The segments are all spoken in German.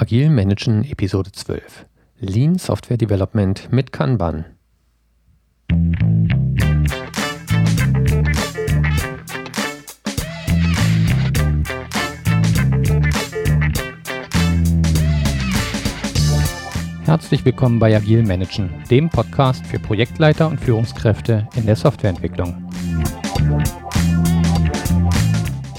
Agil Managen Episode 12 Lean Software Development mit Kanban. Herzlich willkommen bei Agil Managen, dem Podcast für Projektleiter und Führungskräfte in der Softwareentwicklung.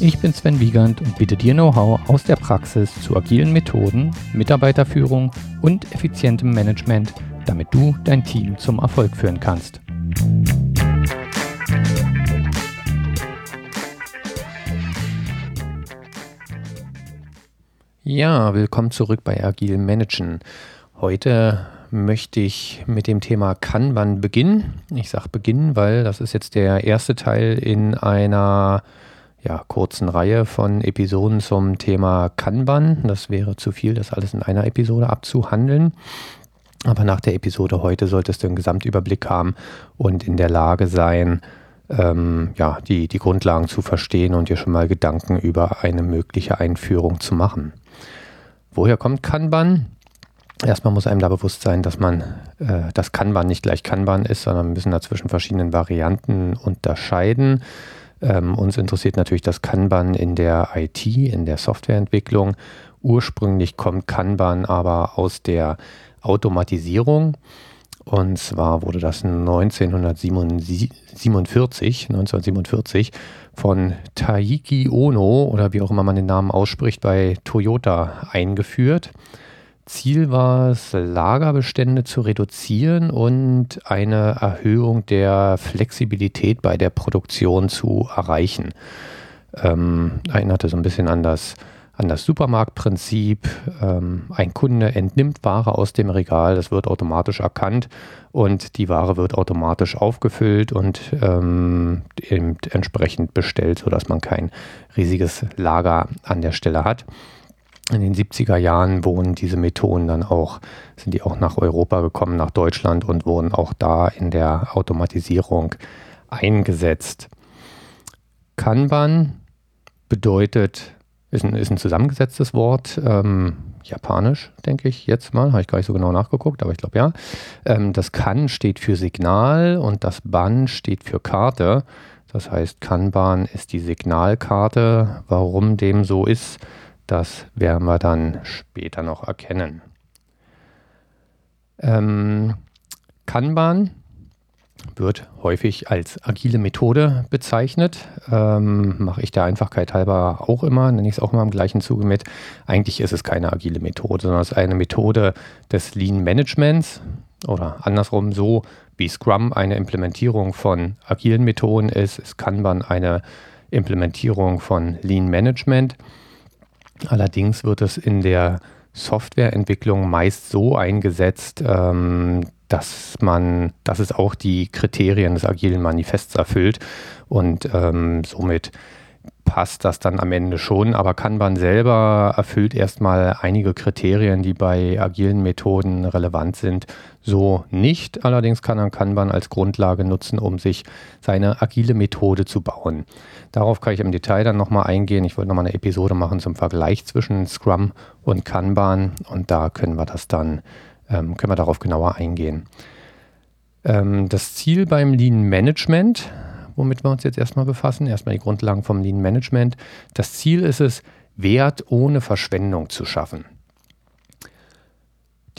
Ich bin Sven Wiegand und biete dir Know-how aus der Praxis zu agilen Methoden, Mitarbeiterführung und effizientem Management, damit du dein Team zum Erfolg führen kannst. Ja, willkommen zurück bei Agil Managen. Heute möchte ich mit dem Thema Kanban beginnen. Ich sage beginnen, weil das ist jetzt der erste Teil in einer ja, kurzen Reihe von Episoden zum Thema Kanban. Das wäre zu viel, das alles in einer Episode abzuhandeln. Aber nach der Episode heute solltest du einen Gesamtüberblick haben und in der Lage sein, ähm, ja, die, die Grundlagen zu verstehen und dir schon mal Gedanken über eine mögliche Einführung zu machen. Woher kommt Kanban? Erstmal muss einem da bewusst sein, dass man äh, das Kanban nicht gleich Kanban ist, sondern wir müssen da zwischen verschiedenen Varianten unterscheiden. Ähm, uns interessiert natürlich das Kanban in der IT, in der Softwareentwicklung. Ursprünglich kommt Kanban aber aus der Automatisierung. Und zwar wurde das 1947, 1947 von Taiki Ono oder wie auch immer man den Namen ausspricht, bei Toyota eingeführt. Ziel war es, Lagerbestände zu reduzieren und eine Erhöhung der Flexibilität bei der Produktion zu erreichen. Ähm, erinnerte so ein bisschen an das, an das Supermarktprinzip. Ähm, ein Kunde entnimmt Ware aus dem Regal, das wird automatisch erkannt und die Ware wird automatisch aufgefüllt und ähm, entsprechend bestellt, sodass man kein riesiges Lager an der Stelle hat in den 70er Jahren wurden diese Methoden dann auch, sind die auch nach Europa gekommen, nach Deutschland und wurden auch da in der Automatisierung eingesetzt. Kanban bedeutet, ist ein, ist ein zusammengesetztes Wort, ähm, japanisch, denke ich jetzt mal, habe ich gar nicht so genau nachgeguckt, aber ich glaube ja. Ähm, das Kan steht für Signal und das Ban steht für Karte. Das heißt, Kanban ist die Signalkarte. Warum dem so ist, das werden wir dann später noch erkennen. Ähm, Kanban wird häufig als agile Methode bezeichnet. Ähm, Mache ich der Einfachkeit halber auch immer, nenne ich es auch immer im gleichen Zuge mit. Eigentlich ist es keine agile Methode, sondern es ist eine Methode des Lean Managements oder andersrum so, wie Scrum eine Implementierung von agilen Methoden ist, ist Kanban eine Implementierung von Lean Management. Allerdings wird es in der Softwareentwicklung meist so eingesetzt, ähm, dass man, dass es auch die Kriterien des agilen Manifests erfüllt und ähm, somit passt das dann am Ende schon, aber Kanban selber erfüllt erstmal einige Kriterien, die bei agilen Methoden relevant sind, so nicht. Allerdings kann man Kanban als Grundlage nutzen, um sich seine agile Methode zu bauen. Darauf kann ich im Detail dann nochmal eingehen. Ich wollte nochmal eine Episode machen zum Vergleich zwischen Scrum und Kanban und da können wir das dann, ähm, können wir darauf genauer eingehen. Ähm, das Ziel beim Lean Management womit wir uns jetzt erstmal befassen. Erstmal die Grundlagen vom Lean Management. Das Ziel ist es, Wert ohne Verschwendung zu schaffen.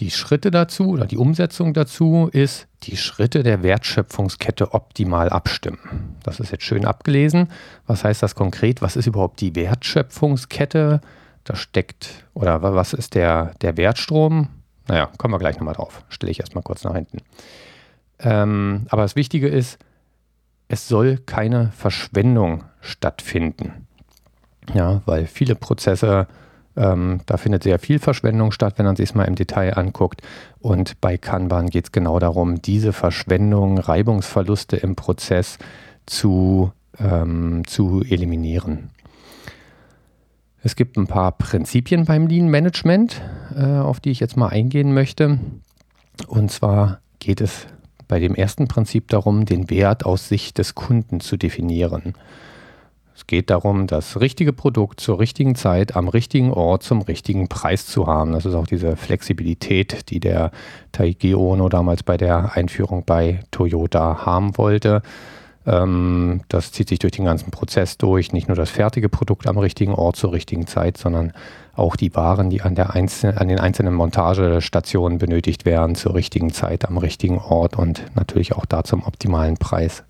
Die Schritte dazu oder die Umsetzung dazu ist, die Schritte der Wertschöpfungskette optimal abstimmen. Das ist jetzt schön abgelesen. Was heißt das konkret? Was ist überhaupt die Wertschöpfungskette? Da steckt, oder was ist der, der Wertstrom? Naja, kommen wir gleich nochmal drauf. Stelle ich erstmal kurz nach hinten. Ähm, aber das Wichtige ist, es soll keine Verschwendung stattfinden. Ja, weil viele Prozesse, ähm, da findet sehr viel Verschwendung statt, wenn man sich es mal im Detail anguckt. Und bei Kanban geht es genau darum, diese Verschwendung, Reibungsverluste im Prozess zu, ähm, zu eliminieren. Es gibt ein paar Prinzipien beim Lean Management, äh, auf die ich jetzt mal eingehen möchte. Und zwar geht es bei dem ersten Prinzip darum, den Wert aus Sicht des Kunden zu definieren. Es geht darum, das richtige Produkt zur richtigen Zeit am richtigen Ort zum richtigen Preis zu haben. Das ist auch diese Flexibilität, die der Taiki Ono damals bei der Einführung bei Toyota haben wollte. Ähm, das zieht sich durch den ganzen Prozess durch. Nicht nur das fertige Produkt am richtigen Ort zur richtigen Zeit, sondern auch die Waren, die an, der einzelnen, an den einzelnen Montagestationen benötigt werden, zur richtigen Zeit am richtigen Ort und natürlich auch da zum optimalen Preis.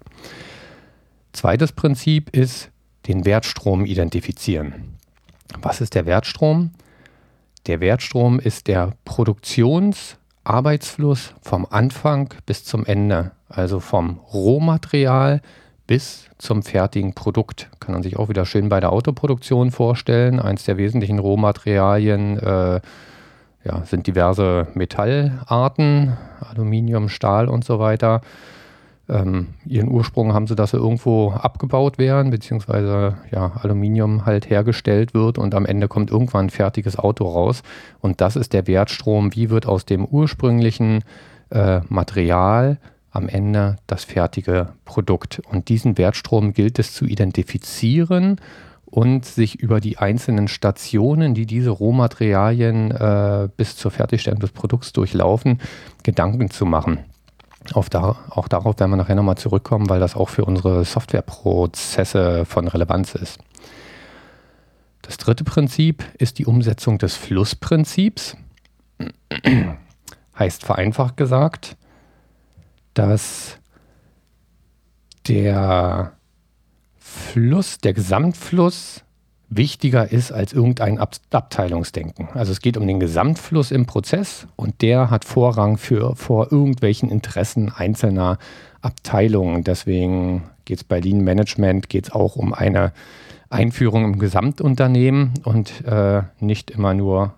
Zweites Prinzip ist den Wertstrom identifizieren. Was ist der Wertstrom? Der Wertstrom ist der Produktionsarbeitsfluss vom Anfang bis zum Ende, also vom Rohmaterial bis zum fertigen Produkt. Kann man sich auch wieder schön bei der Autoproduktion vorstellen. Eins der wesentlichen Rohmaterialien äh, ja, sind diverse Metallarten, Aluminium, Stahl und so weiter. Ähm, ihren Ursprung haben sie, dass sie irgendwo abgebaut werden, beziehungsweise ja, Aluminium halt hergestellt wird und am Ende kommt irgendwann ein fertiges Auto raus. Und das ist der Wertstrom. Wie wird aus dem ursprünglichen äh, Material am Ende das fertige Produkt? Und diesen Wertstrom gilt es zu identifizieren und sich über die einzelnen Stationen, die diese Rohmaterialien äh, bis zur Fertigstellung des Produkts durchlaufen, Gedanken zu machen. Da, auch darauf werden wir nachher nochmal zurückkommen, weil das auch für unsere Softwareprozesse von Relevanz ist. Das dritte Prinzip ist die Umsetzung des Flussprinzips. heißt vereinfacht gesagt, dass der Fluss, der Gesamtfluss wichtiger ist als irgendein Ab Abteilungsdenken. Also es geht um den Gesamtfluss im Prozess und der hat Vorrang für, vor irgendwelchen Interessen einzelner Abteilungen. Deswegen geht es bei Lean Management geht's auch um eine Einführung im Gesamtunternehmen und äh, nicht immer nur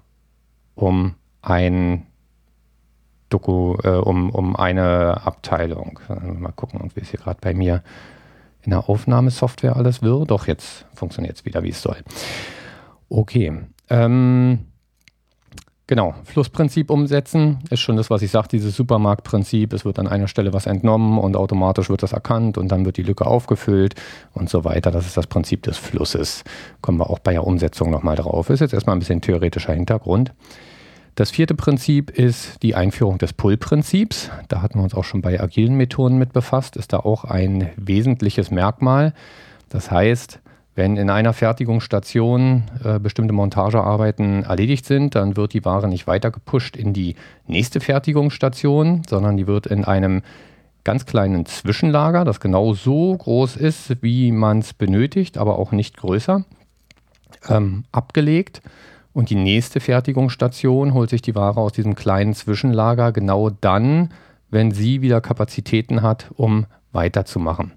um ein Doku, äh, um, um eine Abteilung. Mal gucken, wie es hier gerade bei mir in der Aufnahmesoftware alles wird. Doch, jetzt funktioniert es wieder, wie es soll. Okay. Ähm, genau, Flussprinzip umsetzen ist schon das, was ich sage, dieses Supermarktprinzip. Es wird an einer Stelle was entnommen und automatisch wird das erkannt und dann wird die Lücke aufgefüllt und so weiter. Das ist das Prinzip des Flusses. Kommen wir auch bei der Umsetzung nochmal drauf. Ist jetzt erstmal ein bisschen theoretischer Hintergrund. Das vierte Prinzip ist die Einführung des Pull-Prinzips. Da hatten wir uns auch schon bei agilen Methoden mit befasst. Ist da auch ein wesentliches Merkmal. Das heißt, wenn in einer Fertigungsstation äh, bestimmte Montagearbeiten erledigt sind, dann wird die Ware nicht weiter gepusht in die nächste Fertigungsstation, sondern die wird in einem ganz kleinen Zwischenlager, das genau so groß ist, wie man es benötigt, aber auch nicht größer, ähm, abgelegt und die nächste Fertigungsstation holt sich die Ware aus diesem kleinen Zwischenlager genau dann, wenn sie wieder Kapazitäten hat, um weiterzumachen.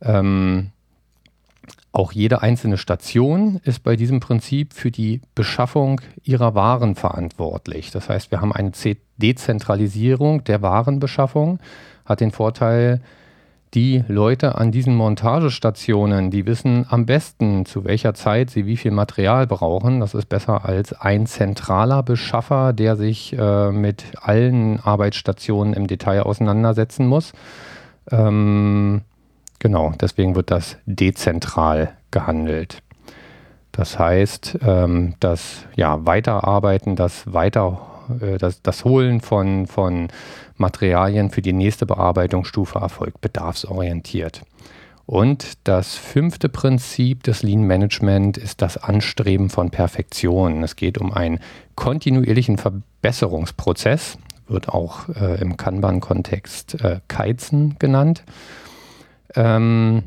Ähm, auch jede einzelne Station ist bei diesem Prinzip für die Beschaffung ihrer Waren verantwortlich. Das heißt, wir haben eine Dezentralisierung der Warenbeschaffung, hat den Vorteil, die Leute an diesen Montagestationen, die wissen am besten, zu welcher Zeit sie wie viel Material brauchen. Das ist besser als ein zentraler Beschaffer, der sich äh, mit allen Arbeitsstationen im Detail auseinandersetzen muss. Ähm, genau, deswegen wird das dezentral gehandelt. Das heißt, ähm, das ja, Weiterarbeiten, das Weiter, das, das Holen von, von Materialien für die nächste Bearbeitungsstufe erfolgt bedarfsorientiert. Und das fünfte Prinzip des Lean Management ist das Anstreben von Perfektion. Es geht um einen kontinuierlichen Verbesserungsprozess, wird auch äh, im Kanban-Kontext äh, Kaizen genannt. Ähm,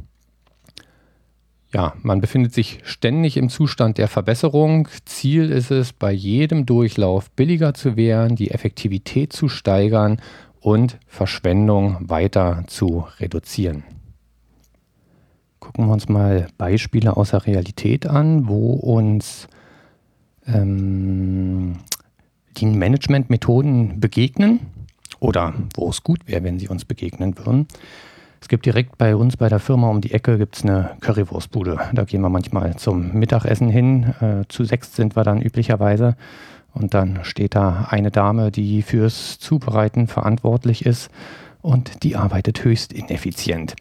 ja, man befindet sich ständig im Zustand der Verbesserung. Ziel ist es, bei jedem Durchlauf billiger zu werden, die Effektivität zu steigern und Verschwendung weiter zu reduzieren. Gucken wir uns mal Beispiele aus der Realität an, wo uns ähm, die Management-Methoden begegnen oder wo es gut wäre, wenn sie uns begegnen würden. Es gibt direkt bei uns bei der Firma um die Ecke gibt's eine Currywurstbude. Da gehen wir manchmal zum Mittagessen hin. Äh, zu sechs sind wir dann üblicherweise. Und dann steht da eine Dame, die fürs Zubereiten verantwortlich ist und die arbeitet höchst ineffizient.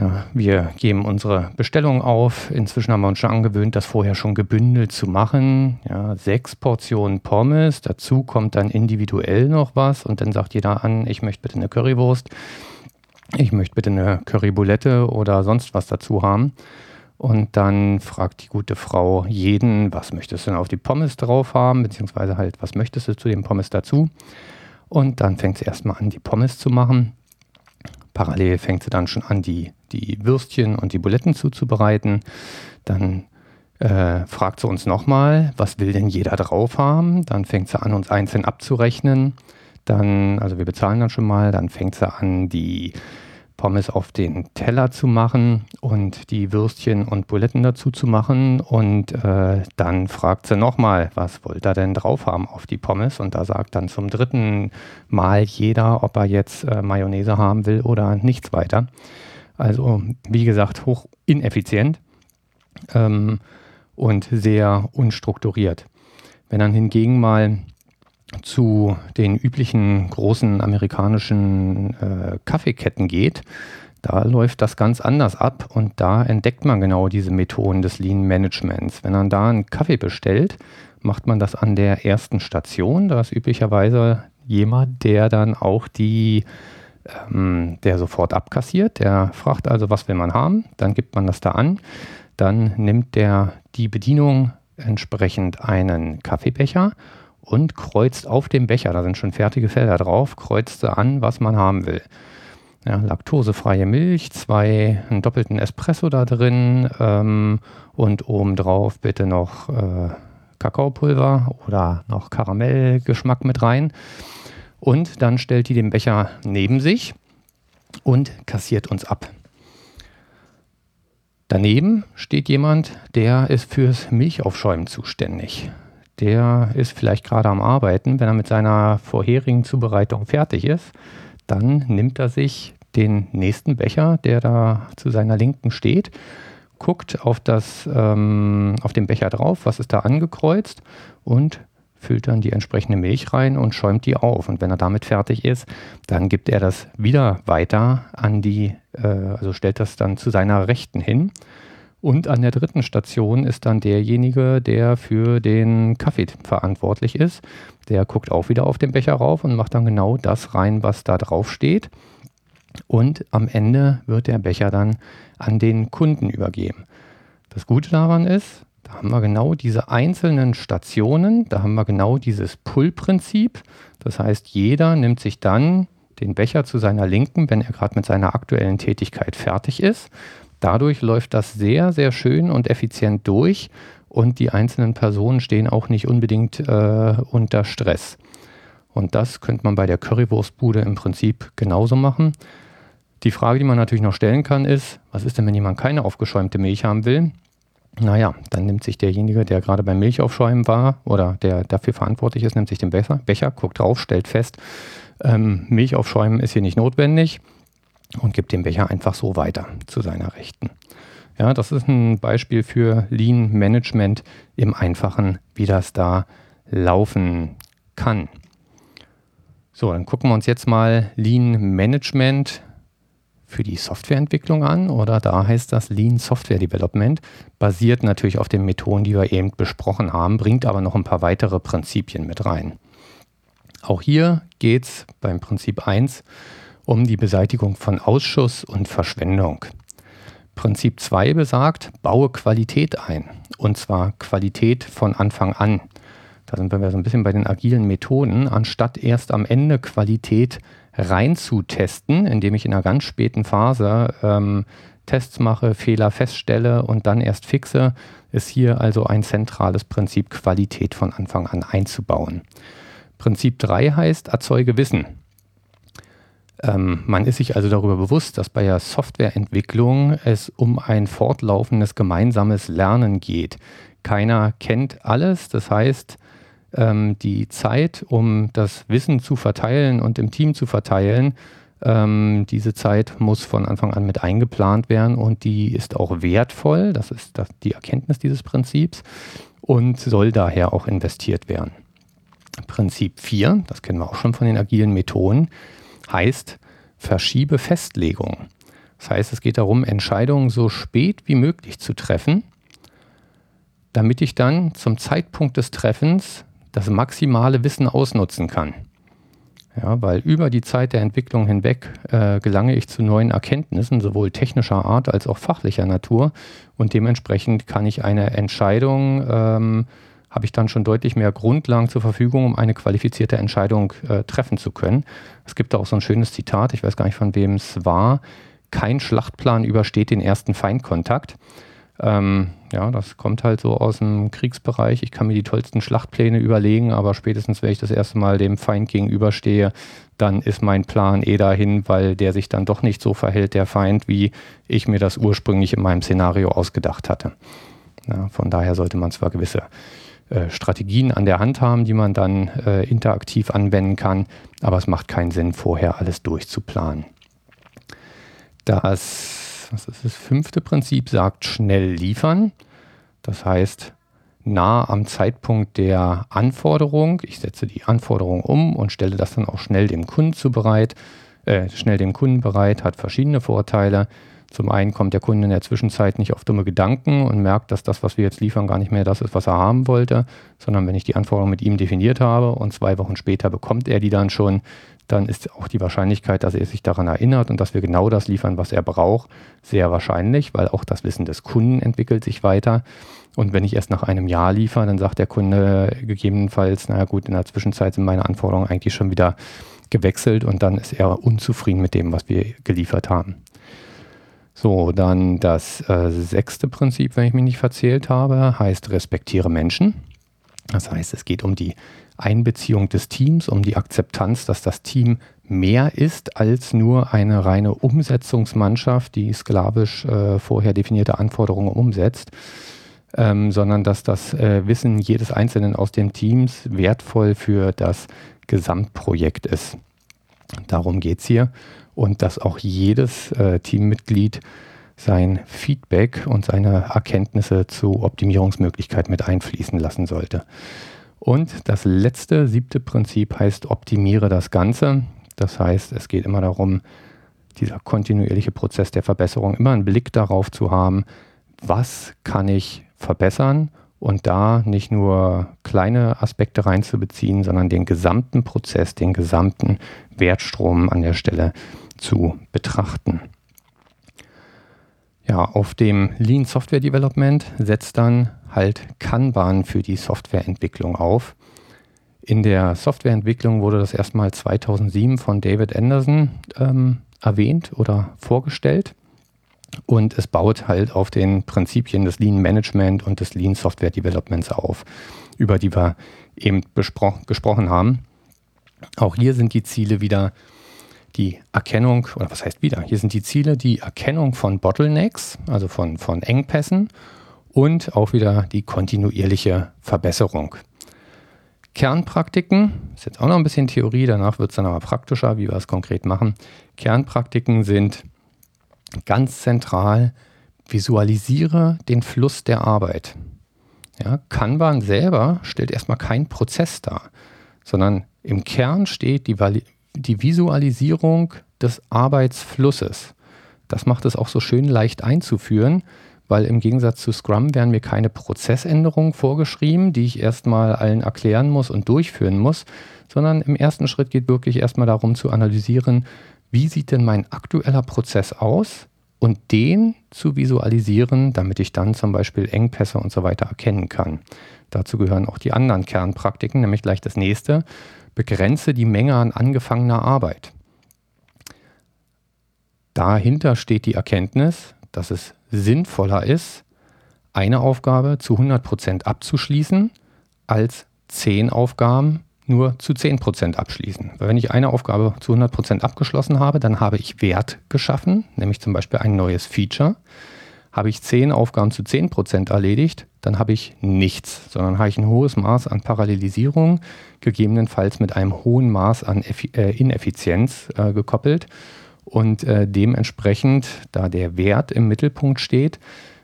Ja, wir geben unsere Bestellung auf. Inzwischen haben wir uns schon angewöhnt, das vorher schon gebündelt zu machen. Ja, sechs Portionen Pommes. Dazu kommt dann individuell noch was und dann sagt jeder an, ich möchte bitte eine Currywurst. Ich möchte bitte eine Currybulette oder sonst was dazu haben. Und dann fragt die gute Frau jeden, was möchtest du denn auf die Pommes drauf haben, beziehungsweise halt, was möchtest du zu den Pommes dazu? Und dann fängt sie erstmal an, die Pommes zu machen. Parallel fängt sie dann schon an, die, die Würstchen und die Buletten zuzubereiten. Dann äh, fragt sie uns nochmal, was will denn jeder drauf haben? Dann fängt sie an, uns einzeln abzurechnen. Dann, also wir bezahlen dann schon mal, dann fängt sie an, die Pommes auf den Teller zu machen und die Würstchen und Buletten dazu zu machen. Und äh, dann fragt sie nochmal, was wollt ihr denn drauf haben auf die Pommes? Und da sagt dann zum dritten Mal jeder, ob er jetzt äh, Mayonnaise haben will oder nichts weiter. Also, wie gesagt, hoch ineffizient ähm, und sehr unstrukturiert. Wenn dann hingegen mal zu den üblichen großen amerikanischen äh, Kaffeeketten geht, da läuft das ganz anders ab und da entdeckt man genau diese Methoden des Lean Managements. Wenn man da einen Kaffee bestellt, macht man das an der ersten Station. Da ist üblicherweise jemand, der dann auch die, ähm, der sofort abkassiert. Der fragt also, was will man haben, dann gibt man das da an. Dann nimmt der die Bedienung entsprechend einen Kaffeebecher und kreuzt auf dem Becher, da sind schon fertige Felder drauf, kreuzte an, was man haben will. Ja, laktosefreie Milch, zwei, einen doppelten Espresso da drin ähm, und obendrauf bitte noch äh, Kakaopulver oder noch Karamellgeschmack mit rein. Und dann stellt die den Becher neben sich und kassiert uns ab. Daneben steht jemand, der ist fürs Milchaufschäumen zuständig der ist vielleicht gerade am Arbeiten. Wenn er mit seiner vorherigen Zubereitung fertig ist, dann nimmt er sich den nächsten Becher, der da zu seiner Linken steht, guckt auf, das, ähm, auf den Becher drauf, was ist da angekreuzt und füllt dann die entsprechende Milch rein und schäumt die auf. Und wenn er damit fertig ist, dann gibt er das wieder weiter an die, äh, also stellt das dann zu seiner Rechten hin und an der dritten Station ist dann derjenige, der für den Kaffee verantwortlich ist. Der guckt auch wieder auf den Becher rauf und macht dann genau das rein, was da drauf steht. Und am Ende wird der Becher dann an den Kunden übergeben. Das Gute daran ist, da haben wir genau diese einzelnen Stationen, da haben wir genau dieses Pull-Prinzip. Das heißt, jeder nimmt sich dann den Becher zu seiner Linken, wenn er gerade mit seiner aktuellen Tätigkeit fertig ist Dadurch läuft das sehr, sehr schön und effizient durch und die einzelnen Personen stehen auch nicht unbedingt äh, unter Stress. Und das könnte man bei der Currywurstbude im Prinzip genauso machen. Die Frage, die man natürlich noch stellen kann, ist, was ist denn, wenn jemand keine aufgeschäumte Milch haben will? Naja, dann nimmt sich derjenige, der gerade beim Milchaufschäumen war oder der dafür verantwortlich ist, nimmt sich den Becher, Becher guckt drauf, stellt fest, ähm, Milchaufschäumen ist hier nicht notwendig und gibt den Becher einfach so weiter zu seiner Rechten. Ja, das ist ein Beispiel für Lean Management im Einfachen, wie das da laufen kann. So, dann gucken wir uns jetzt mal Lean Management für die Softwareentwicklung an oder da heißt das Lean Software Development, basiert natürlich auf den Methoden, die wir eben besprochen haben, bringt aber noch ein paar weitere Prinzipien mit rein. Auch hier geht es beim Prinzip 1 um die Beseitigung von Ausschuss und Verschwendung. Prinzip 2 besagt, baue Qualität ein. Und zwar Qualität von Anfang an. Da sind wir so ein bisschen bei den agilen Methoden. Anstatt erst am Ende Qualität reinzutesten, indem ich in einer ganz späten Phase ähm, Tests mache, Fehler feststelle und dann erst fixe, ist hier also ein zentrales Prinzip, Qualität von Anfang an einzubauen. Prinzip 3 heißt, erzeuge Wissen. Ähm, man ist sich also darüber bewusst, dass bei der Softwareentwicklung es um ein fortlaufendes gemeinsames Lernen geht. Keiner kennt alles, das heißt, ähm, die Zeit, um das Wissen zu verteilen und im Team zu verteilen, ähm, diese Zeit muss von Anfang an mit eingeplant werden und die ist auch wertvoll, das ist das, die Erkenntnis dieses Prinzips und soll daher auch investiert werden. Prinzip 4, das kennen wir auch schon von den agilen Methoden, heißt, verschiebe Festlegung. Das heißt, es geht darum, Entscheidungen so spät wie möglich zu treffen, damit ich dann zum Zeitpunkt des Treffens das maximale Wissen ausnutzen kann. Ja, weil über die Zeit der Entwicklung hinweg äh, gelange ich zu neuen Erkenntnissen, sowohl technischer Art als auch fachlicher Natur. Und dementsprechend kann ich eine Entscheidung, ähm, habe ich dann schon deutlich mehr Grundlagen zur Verfügung, um eine qualifizierte Entscheidung äh, treffen zu können. Es gibt da auch so ein schönes Zitat, ich weiß gar nicht von wem es war. Kein Schlachtplan übersteht den ersten Feindkontakt. Ähm, ja, das kommt halt so aus dem Kriegsbereich. Ich kann mir die tollsten Schlachtpläne überlegen, aber spätestens, wenn ich das erste Mal dem Feind gegenüberstehe, dann ist mein Plan eh dahin, weil der sich dann doch nicht so verhält, der Feind, wie ich mir das ursprünglich in meinem Szenario ausgedacht hatte. Ja, von daher sollte man zwar gewisse äh, Strategien an der Hand haben, die man dann äh, interaktiv anwenden kann, aber es macht keinen Sinn, vorher alles durchzuplanen. Das was ist das fünfte Prinzip, sagt schnell liefern. Das heißt, nah am Zeitpunkt der Anforderung, ich setze die Anforderung um und stelle das dann auch schnell dem Kunden zu bereit, äh, schnell dem Kunden bereit, hat verschiedene Vorteile. Zum einen kommt der Kunde in der Zwischenzeit nicht auf dumme Gedanken und merkt, dass das, was wir jetzt liefern, gar nicht mehr das ist, was er haben wollte, sondern wenn ich die Anforderung mit ihm definiert habe und zwei Wochen später bekommt er die dann schon, dann ist auch die Wahrscheinlichkeit, dass er sich daran erinnert und dass wir genau das liefern, was er braucht, sehr wahrscheinlich, weil auch das Wissen des Kunden entwickelt sich weiter. Und wenn ich erst nach einem Jahr liefere, dann sagt der Kunde gegebenenfalls, naja gut, in der Zwischenzeit sind meine Anforderungen eigentlich schon wieder gewechselt und dann ist er unzufrieden mit dem, was wir geliefert haben. So, dann das äh, sechste Prinzip, wenn ich mich nicht verzählt habe, heißt respektiere Menschen. Das heißt, es geht um die Einbeziehung des Teams, um die Akzeptanz, dass das Team mehr ist als nur eine reine Umsetzungsmannschaft, die sklavisch äh, vorher definierte Anforderungen umsetzt, ähm, sondern dass das äh, Wissen jedes Einzelnen aus dem Teams wertvoll für das Gesamtprojekt ist. Darum geht es hier und dass auch jedes äh, Teammitglied sein Feedback und seine Erkenntnisse zu Optimierungsmöglichkeiten mit einfließen lassen sollte. Und das letzte, siebte Prinzip heißt, optimiere das Ganze. Das heißt, es geht immer darum, dieser kontinuierliche Prozess der Verbesserung, immer einen Blick darauf zu haben, was kann ich verbessern und da nicht nur kleine Aspekte reinzubeziehen, sondern den gesamten Prozess, den gesamten Wertstrom an der Stelle zu betrachten. Ja, auf dem Lean Software Development setzt dann halt Kanban für die Softwareentwicklung auf. In der Softwareentwicklung wurde das erstmal 2007 von David Anderson ähm, erwähnt oder vorgestellt. Und es baut halt auf den Prinzipien des Lean Management und des Lean Software Developments auf, über die wir eben gesprochen haben. Auch hier sind die Ziele wieder die Erkennung, oder was heißt wieder? Hier sind die Ziele die Erkennung von Bottlenecks, also von, von Engpässen und auch wieder die kontinuierliche Verbesserung. Kernpraktiken, ist jetzt auch noch ein bisschen Theorie, danach wird es dann aber praktischer, wie wir es konkret machen. Kernpraktiken sind ganz zentral, visualisiere den Fluss der Arbeit. Ja, Kanban selber stellt erstmal keinen Prozess dar, sondern im Kern steht die, die Visualisierung des Arbeitsflusses. Das macht es auch so schön leicht einzuführen, weil im Gegensatz zu Scrum werden mir keine Prozessänderungen vorgeschrieben, die ich erstmal allen erklären muss und durchführen muss, sondern im ersten Schritt geht wirklich erstmal darum zu analysieren, wie sieht denn mein aktueller Prozess aus und den zu visualisieren, damit ich dann zum Beispiel Engpässe und so weiter erkennen kann. Dazu gehören auch die anderen Kernpraktiken, nämlich gleich das nächste, begrenze die Menge an angefangener Arbeit. Dahinter steht die Erkenntnis, dass es sinnvoller ist, eine Aufgabe zu 100% abzuschließen, als zehn Aufgaben nur zu 10% abschließen. Weil wenn ich eine Aufgabe zu 100% abgeschlossen habe, dann habe ich Wert geschaffen, nämlich zum Beispiel ein neues Feature. Habe ich zehn Aufgaben zu 10% erledigt, dann habe ich nichts, sondern habe ich ein hohes Maß an Parallelisierung, gegebenenfalls mit einem hohen Maß an Effi äh, Ineffizienz äh, gekoppelt. Und äh, dementsprechend, da der Wert im Mittelpunkt steht,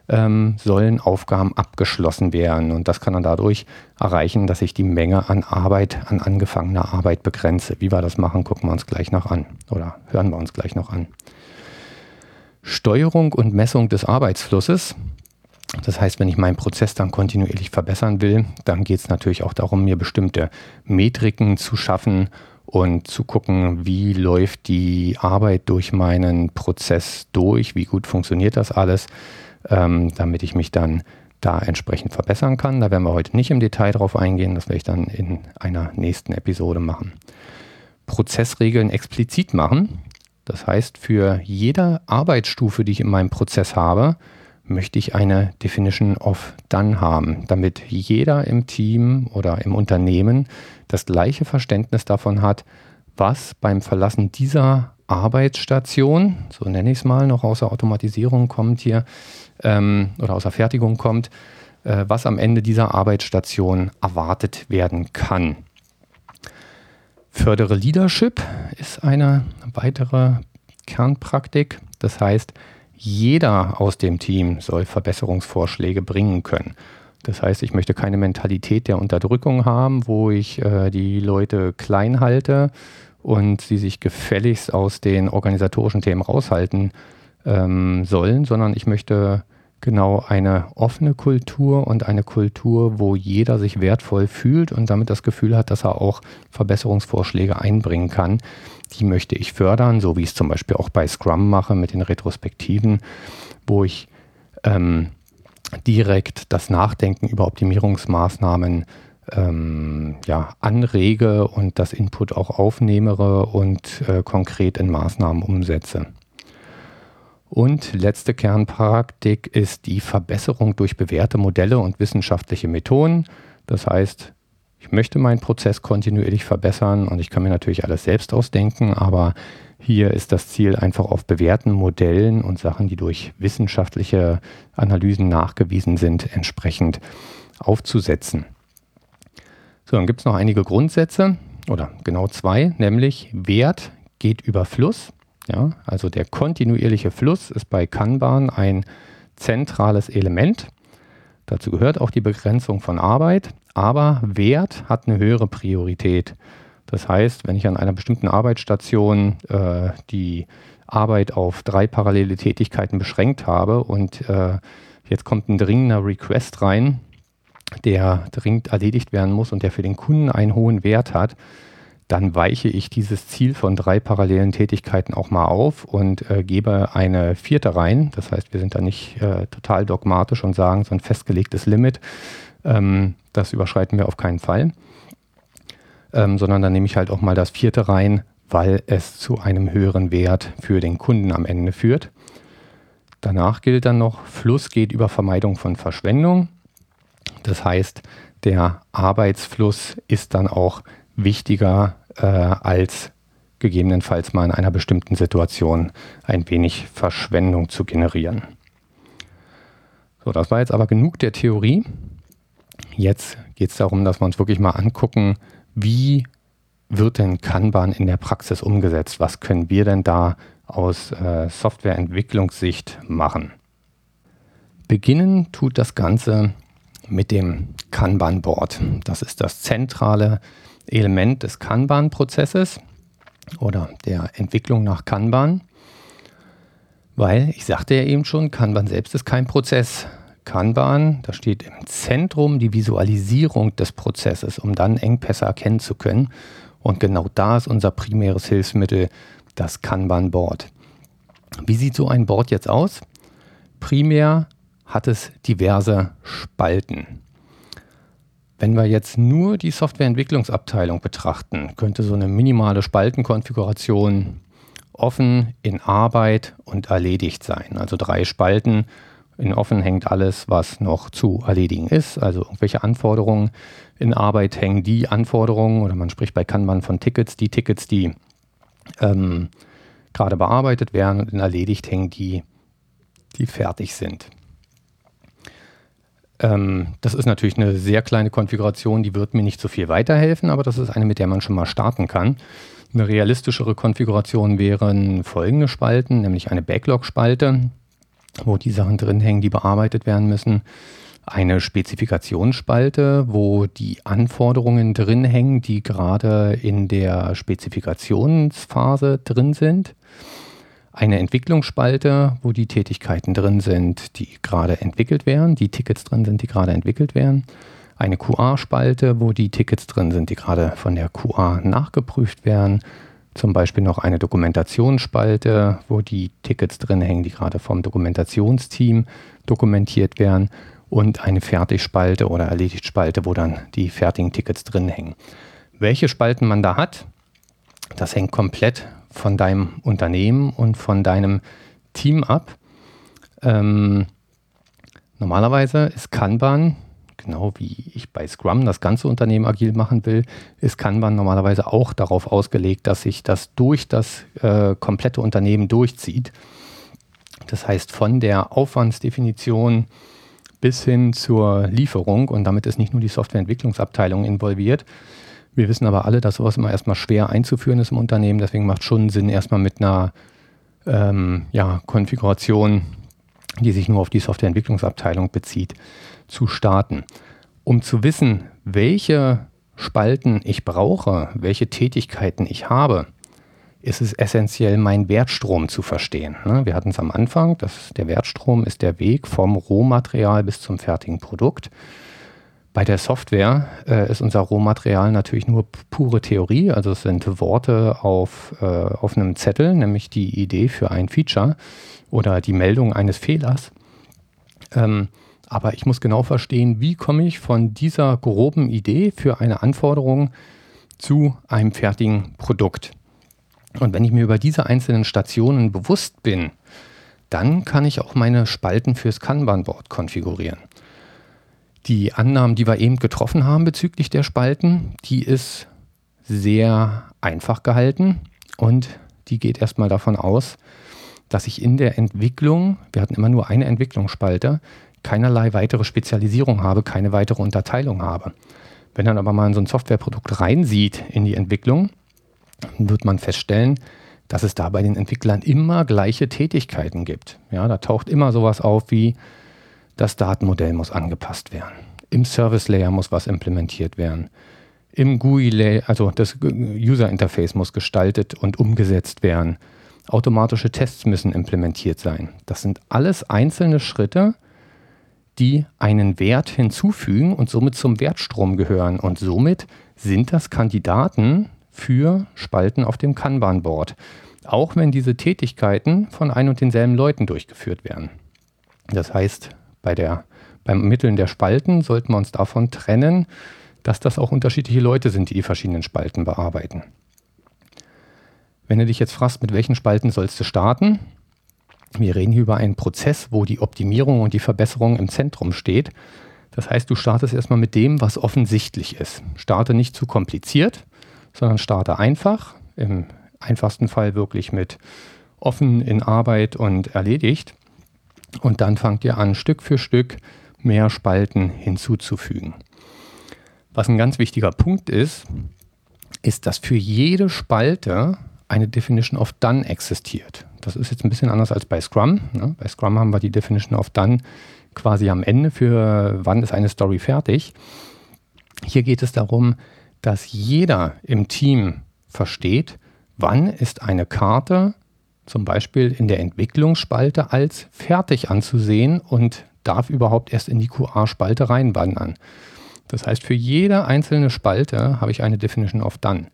ähm, sollen Aufgaben abgeschlossen werden. Und das kann dann dadurch erreichen, dass ich die Menge an Arbeit, an angefangener Arbeit begrenze. Wie wir das machen, gucken wir uns gleich noch an oder hören wir uns gleich noch an. Steuerung und Messung des Arbeitsflusses. Das heißt, wenn ich meinen Prozess dann kontinuierlich verbessern will, dann geht es natürlich auch darum, mir bestimmte Metriken zu schaffen und zu gucken, wie läuft die Arbeit durch meinen Prozess durch, wie gut funktioniert das alles, ähm, damit ich mich dann da entsprechend verbessern kann. Da werden wir heute nicht im Detail drauf eingehen, das werde ich dann in einer nächsten Episode machen. Prozessregeln explizit machen. Das heißt, für jede Arbeitsstufe, die ich in meinem Prozess habe, möchte ich eine Definition of Done haben, damit jeder im Team oder im Unternehmen das gleiche Verständnis davon hat, was beim Verlassen dieser Arbeitsstation, so nenne ich es mal, noch außer Automatisierung kommt hier ähm, oder außer Fertigung kommt, äh, was am Ende dieser Arbeitsstation erwartet werden kann. Fördere Leadership ist eine weitere Kernpraktik. Das heißt, jeder aus dem Team soll Verbesserungsvorschläge bringen können. Das heißt, ich möchte keine Mentalität der Unterdrückung haben, wo ich äh, die Leute klein halte und sie sich gefälligst aus den organisatorischen Themen raushalten ähm, sollen, sondern ich möchte genau eine offene Kultur und eine Kultur, wo jeder sich wertvoll fühlt und damit das Gefühl hat, dass er auch Verbesserungsvorschläge einbringen kann. Die möchte ich fördern, so wie ich es zum Beispiel auch bei Scrum mache mit den Retrospektiven, wo ich ähm, direkt das Nachdenken über Optimierungsmaßnahmen ähm, ja, anrege und das Input auch aufnehmere und äh, konkret in Maßnahmen umsetze. Und letzte Kernpraktik ist die Verbesserung durch bewährte Modelle und wissenschaftliche Methoden. Das heißt, ich möchte meinen Prozess kontinuierlich verbessern und ich kann mir natürlich alles selbst ausdenken, aber hier ist das Ziel einfach auf bewährten Modellen und Sachen, die durch wissenschaftliche Analysen nachgewiesen sind, entsprechend aufzusetzen. So, dann gibt es noch einige Grundsätze oder genau zwei, nämlich Wert geht über Fluss. Ja, also der kontinuierliche Fluss ist bei Kanban ein zentrales Element. Dazu gehört auch die Begrenzung von Arbeit, aber Wert hat eine höhere Priorität. Das heißt, wenn ich an einer bestimmten Arbeitsstation äh, die Arbeit auf drei parallele Tätigkeiten beschränkt habe und äh, jetzt kommt ein dringender Request rein, der dringend erledigt werden muss und der für den Kunden einen hohen Wert hat, dann weiche ich dieses Ziel von drei parallelen Tätigkeiten auch mal auf und äh, gebe eine vierte rein. Das heißt, wir sind da nicht äh, total dogmatisch und sagen, so ein festgelegtes Limit, ähm, das überschreiten wir auf keinen Fall. Ähm, sondern dann nehme ich halt auch mal das vierte rein, weil es zu einem höheren Wert für den Kunden am Ende führt. Danach gilt dann noch, Fluss geht über Vermeidung von Verschwendung. Das heißt, der Arbeitsfluss ist dann auch wichtiger äh, als gegebenenfalls mal in einer bestimmten Situation ein wenig Verschwendung zu generieren. So, das war jetzt aber genug der Theorie. Jetzt geht es darum, dass wir uns wirklich mal angucken, wie wird denn Kanban in der Praxis umgesetzt? Was können wir denn da aus äh, Softwareentwicklungssicht machen? Beginnen tut das Ganze mit dem Kanban-Board. Das ist das zentrale Element des Kanban-Prozesses oder der Entwicklung nach Kanban. Weil, ich sagte ja eben schon, Kanban selbst ist kein Prozess. Kanban, da steht im Zentrum die Visualisierung des Prozesses, um dann Engpässe erkennen zu können. Und genau da ist unser primäres Hilfsmittel, das Kanban-Board. Wie sieht so ein Board jetzt aus? Primär hat es diverse Spalten. Wenn wir jetzt nur die Softwareentwicklungsabteilung betrachten, könnte so eine minimale Spaltenkonfiguration offen, in Arbeit und erledigt sein. Also drei Spalten. In offen hängt alles, was noch zu erledigen ist, also irgendwelche Anforderungen. In Arbeit hängen die Anforderungen oder man spricht bei Kanban von Tickets, die Tickets, die ähm, gerade bearbeitet werden und in erledigt hängen die, die fertig sind. Ähm, das ist natürlich eine sehr kleine Konfiguration, die wird mir nicht so viel weiterhelfen, aber das ist eine, mit der man schon mal starten kann. Eine realistischere Konfiguration wären folgende Spalten, nämlich eine Backlog-Spalte, wo die Sachen drin hängen, die bearbeitet werden müssen. Eine Spezifikationsspalte, wo die Anforderungen drin hängen, die gerade in der Spezifikationsphase drin sind eine Entwicklungsspalte, wo die Tätigkeiten drin sind, die gerade entwickelt werden, die Tickets drin sind, die gerade entwickelt werden. Eine QA-Spalte, wo die Tickets drin sind, die gerade von der QA nachgeprüft werden. Zum Beispiel noch eine Dokumentationsspalte, wo die Tickets drin hängen, die gerade vom Dokumentationsteam dokumentiert werden. Und eine Fertigspalte oder Erledigt-Spalte, wo dann die fertigen Tickets drin hängen. Welche Spalten man da hat, das hängt komplett von deinem Unternehmen und von deinem Team ab. Ähm, normalerweise ist Kanban, genau wie ich bei Scrum das ganze Unternehmen agil machen will, ist Kanban normalerweise auch darauf ausgelegt, dass sich das durch das äh, komplette Unternehmen durchzieht. Das heißt, von der Aufwandsdefinition bis hin zur Lieferung und damit ist nicht nur die Softwareentwicklungsabteilung involviert, wir wissen aber alle, dass sowas immer erstmal schwer einzuführen ist im Unternehmen. Deswegen macht schon Sinn, erstmal mit einer ähm, ja, Konfiguration, die sich nur auf die Softwareentwicklungsabteilung bezieht, zu starten. Um zu wissen, welche Spalten ich brauche, welche Tätigkeiten ich habe, ist es essentiell, meinen Wertstrom zu verstehen. Ne? Wir hatten es am Anfang, dass der Wertstrom ist der Weg vom Rohmaterial bis zum fertigen Produkt. Bei der Software äh, ist unser Rohmaterial natürlich nur pure Theorie, also es sind Worte auf, äh, auf einem Zettel, nämlich die Idee für ein Feature oder die Meldung eines Fehlers. Ähm, aber ich muss genau verstehen, wie komme ich von dieser groben Idee für eine Anforderung zu einem fertigen Produkt. Und wenn ich mir über diese einzelnen Stationen bewusst bin, dann kann ich auch meine Spalten fürs Kanban-Board konfigurieren. Die Annahmen, die wir eben getroffen haben bezüglich der Spalten, die ist sehr einfach gehalten und die geht erstmal davon aus, dass ich in der Entwicklung, wir hatten immer nur eine Entwicklungsspalte, keinerlei weitere Spezialisierung habe, keine weitere Unterteilung habe. Wenn dann aber mal in so ein Softwareprodukt reinsieht in die Entwicklung, wird man feststellen, dass es da bei den Entwicklern immer gleiche Tätigkeiten gibt. Ja, da taucht immer sowas auf wie das Datenmodell muss angepasst werden. Im Service Layer muss was implementiert werden. Im GUI Layer, also das User Interface muss gestaltet und umgesetzt werden. Automatische Tests müssen implementiert sein. Das sind alles einzelne Schritte, die einen Wert hinzufügen und somit zum Wertstrom gehören. Und somit sind das Kandidaten für Spalten auf dem Kanban-Board. Auch wenn diese Tätigkeiten von ein und denselben Leuten durchgeführt werden. Das heißt, bei der, beim Ermitteln der Spalten sollten wir uns davon trennen, dass das auch unterschiedliche Leute sind, die die verschiedenen Spalten bearbeiten. Wenn du dich jetzt fragst, mit welchen Spalten sollst du starten, wir reden hier über einen Prozess, wo die Optimierung und die Verbesserung im Zentrum steht. Das heißt, du startest erstmal mit dem, was offensichtlich ist. Starte nicht zu kompliziert, sondern starte einfach. Im einfachsten Fall wirklich mit offen in Arbeit und erledigt. Und dann fangt ihr an, Stück für Stück mehr Spalten hinzuzufügen. Was ein ganz wichtiger Punkt ist, ist, dass für jede Spalte eine Definition of Done existiert. Das ist jetzt ein bisschen anders als bei Scrum. Ne? Bei Scrum haben wir die Definition of Done quasi am Ende für wann ist eine Story fertig. Hier geht es darum, dass jeder im Team versteht, wann ist eine Karte zum Beispiel in der Entwicklungsspalte als fertig anzusehen und darf überhaupt erst in die QA-Spalte reinwandern. Das heißt, für jede einzelne Spalte habe ich eine Definition of Done.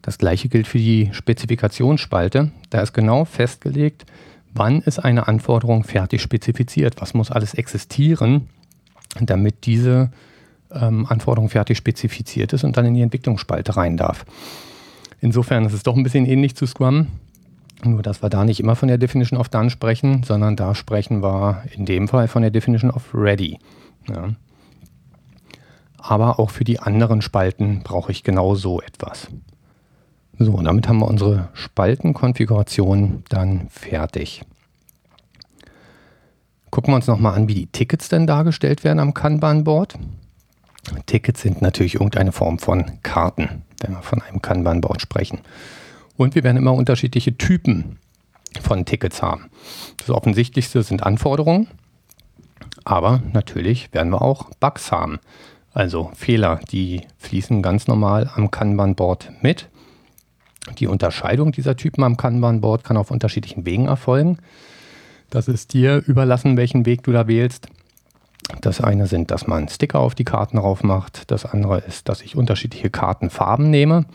Das gleiche gilt für die Spezifikationsspalte. Da ist genau festgelegt, wann ist eine Anforderung fertig spezifiziert, was muss alles existieren, damit diese ähm, Anforderung fertig spezifiziert ist und dann in die Entwicklungsspalte rein darf. Insofern ist es doch ein bisschen ähnlich zu Scrum. Nur, dass wir da nicht immer von der Definition of Done sprechen, sondern da sprechen wir in dem Fall von der Definition of Ready. Ja. Aber auch für die anderen Spalten brauche ich genau so etwas. So, und damit haben wir unsere Spaltenkonfiguration dann fertig. Gucken wir uns nochmal an, wie die Tickets denn dargestellt werden am Kanban-Board. Tickets sind natürlich irgendeine Form von Karten, wenn wir von einem Kanban-Board sprechen. Und wir werden immer unterschiedliche Typen von Tickets haben. Das offensichtlichste sind Anforderungen, aber natürlich werden wir auch Bugs haben. Also Fehler, die fließen ganz normal am Kanban-Board mit. Die Unterscheidung dieser Typen am Kanban-Board kann auf unterschiedlichen Wegen erfolgen. Das ist dir überlassen, welchen Weg du da wählst. Das eine sind, dass man Sticker auf die Karten drauf macht. Das andere ist, dass ich unterschiedliche Kartenfarben nehme.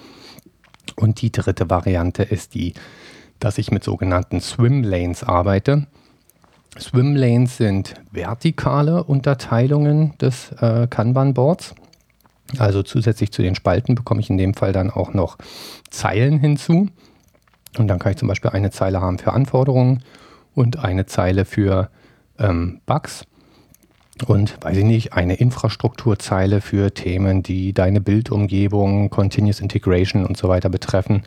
Und die dritte Variante ist die, dass ich mit sogenannten Swim Lanes arbeite. Swim Lanes sind vertikale Unterteilungen des äh, Kanban-Boards. Also zusätzlich zu den Spalten bekomme ich in dem Fall dann auch noch Zeilen hinzu. Und dann kann ich zum Beispiel eine Zeile haben für Anforderungen und eine Zeile für ähm, Bugs und, weiß ich nicht, eine Infrastrukturzeile für Themen, die deine Bildumgebung, Continuous Integration und so weiter betreffen.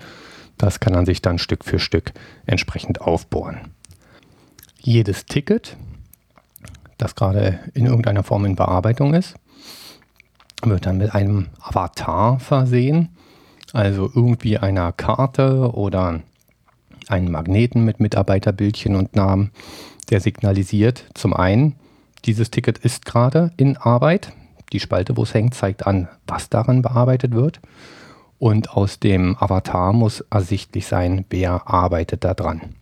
Das kann man sich dann Stück für Stück entsprechend aufbohren. Jedes Ticket, das gerade in irgendeiner Form in Bearbeitung ist, wird dann mit einem Avatar versehen, also irgendwie einer Karte oder einen Magneten mit Mitarbeiterbildchen und Namen, der signalisiert zum einen, dieses Ticket ist gerade in Arbeit. Die Spalte, wo es hängt, zeigt an, was daran bearbeitet wird. Und aus dem Avatar muss ersichtlich sein, wer arbeitet daran.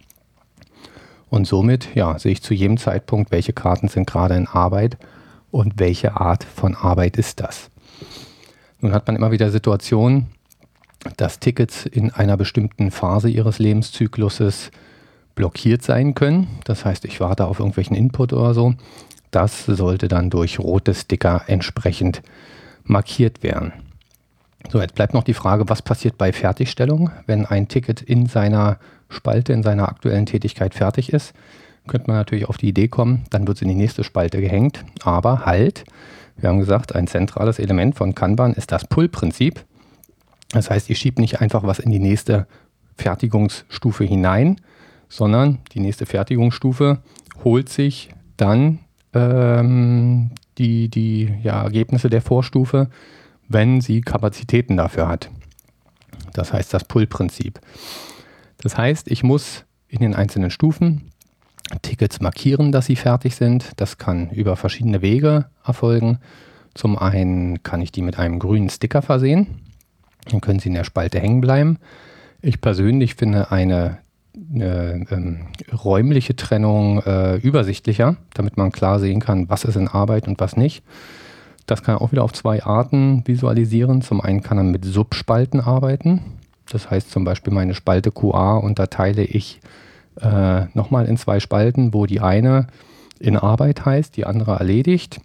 Und somit ja, sehe ich zu jedem Zeitpunkt, welche Karten sind gerade in Arbeit und welche Art von Arbeit ist das. Nun hat man immer wieder Situationen, dass Tickets in einer bestimmten Phase ihres Lebenszykluses blockiert sein können. Das heißt, ich warte auf irgendwelchen Input oder so. Das sollte dann durch rote Sticker entsprechend markiert werden. So, jetzt bleibt noch die Frage, was passiert bei Fertigstellung, wenn ein Ticket in seiner Spalte, in seiner aktuellen Tätigkeit fertig ist. Könnte man natürlich auf die Idee kommen, dann wird es in die nächste Spalte gehängt. Aber halt, wir haben gesagt, ein zentrales Element von Kanban ist das Pull-Prinzip. Das heißt, ich schiebe nicht einfach was in die nächste Fertigungsstufe hinein, sondern die nächste Fertigungsstufe holt sich dann ähm, die, die ja, Ergebnisse der Vorstufe, wenn sie Kapazitäten dafür hat. Das heißt das Pull-Prinzip. Das heißt, ich muss in den einzelnen Stufen Tickets markieren, dass sie fertig sind. Das kann über verschiedene Wege erfolgen. Zum einen kann ich die mit einem grünen Sticker versehen. Dann können sie in der Spalte hängen bleiben. Ich persönlich finde eine eine ähm, räumliche Trennung äh, übersichtlicher, damit man klar sehen kann, was ist in Arbeit und was nicht. Das kann er auch wieder auf zwei Arten visualisieren. Zum einen kann er mit Subspalten arbeiten. Das heißt zum Beispiel meine Spalte QA unterteile ich äh, nochmal in zwei Spalten, wo die eine in Arbeit heißt, die andere erledigt.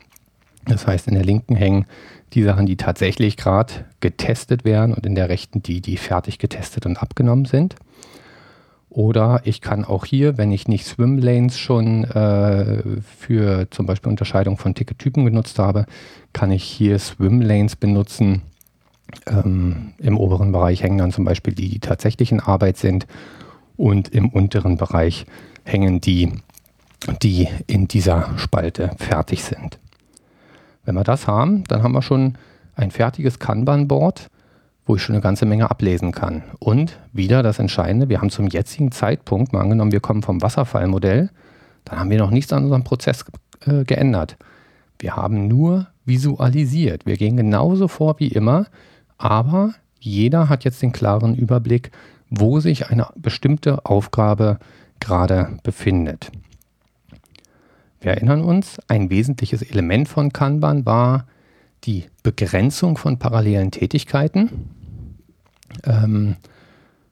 Das heißt, in der linken hängen die Sachen, die tatsächlich gerade getestet werden und in der rechten die, die fertig getestet und abgenommen sind. Oder ich kann auch hier, wenn ich nicht Swimlanes schon äh, für zum Beispiel Unterscheidung von Tickettypen genutzt habe, kann ich hier Swimlanes benutzen. Ähm, Im oberen Bereich hängen dann zum Beispiel die, die tatsächlich in Arbeit sind und im unteren Bereich hängen die, die in dieser Spalte fertig sind. Wenn wir das haben, dann haben wir schon ein fertiges Kanban-Board wo ich schon eine ganze Menge ablesen kann. Und wieder das Entscheidende, wir haben zum jetzigen Zeitpunkt, mal angenommen, wir kommen vom Wasserfallmodell, dann haben wir noch nichts an unserem Prozess äh, geändert. Wir haben nur visualisiert. Wir gehen genauso vor wie immer, aber jeder hat jetzt den klaren Überblick, wo sich eine bestimmte Aufgabe gerade befindet. Wir erinnern uns, ein wesentliches Element von Kanban war die Begrenzung von parallelen Tätigkeiten ähm,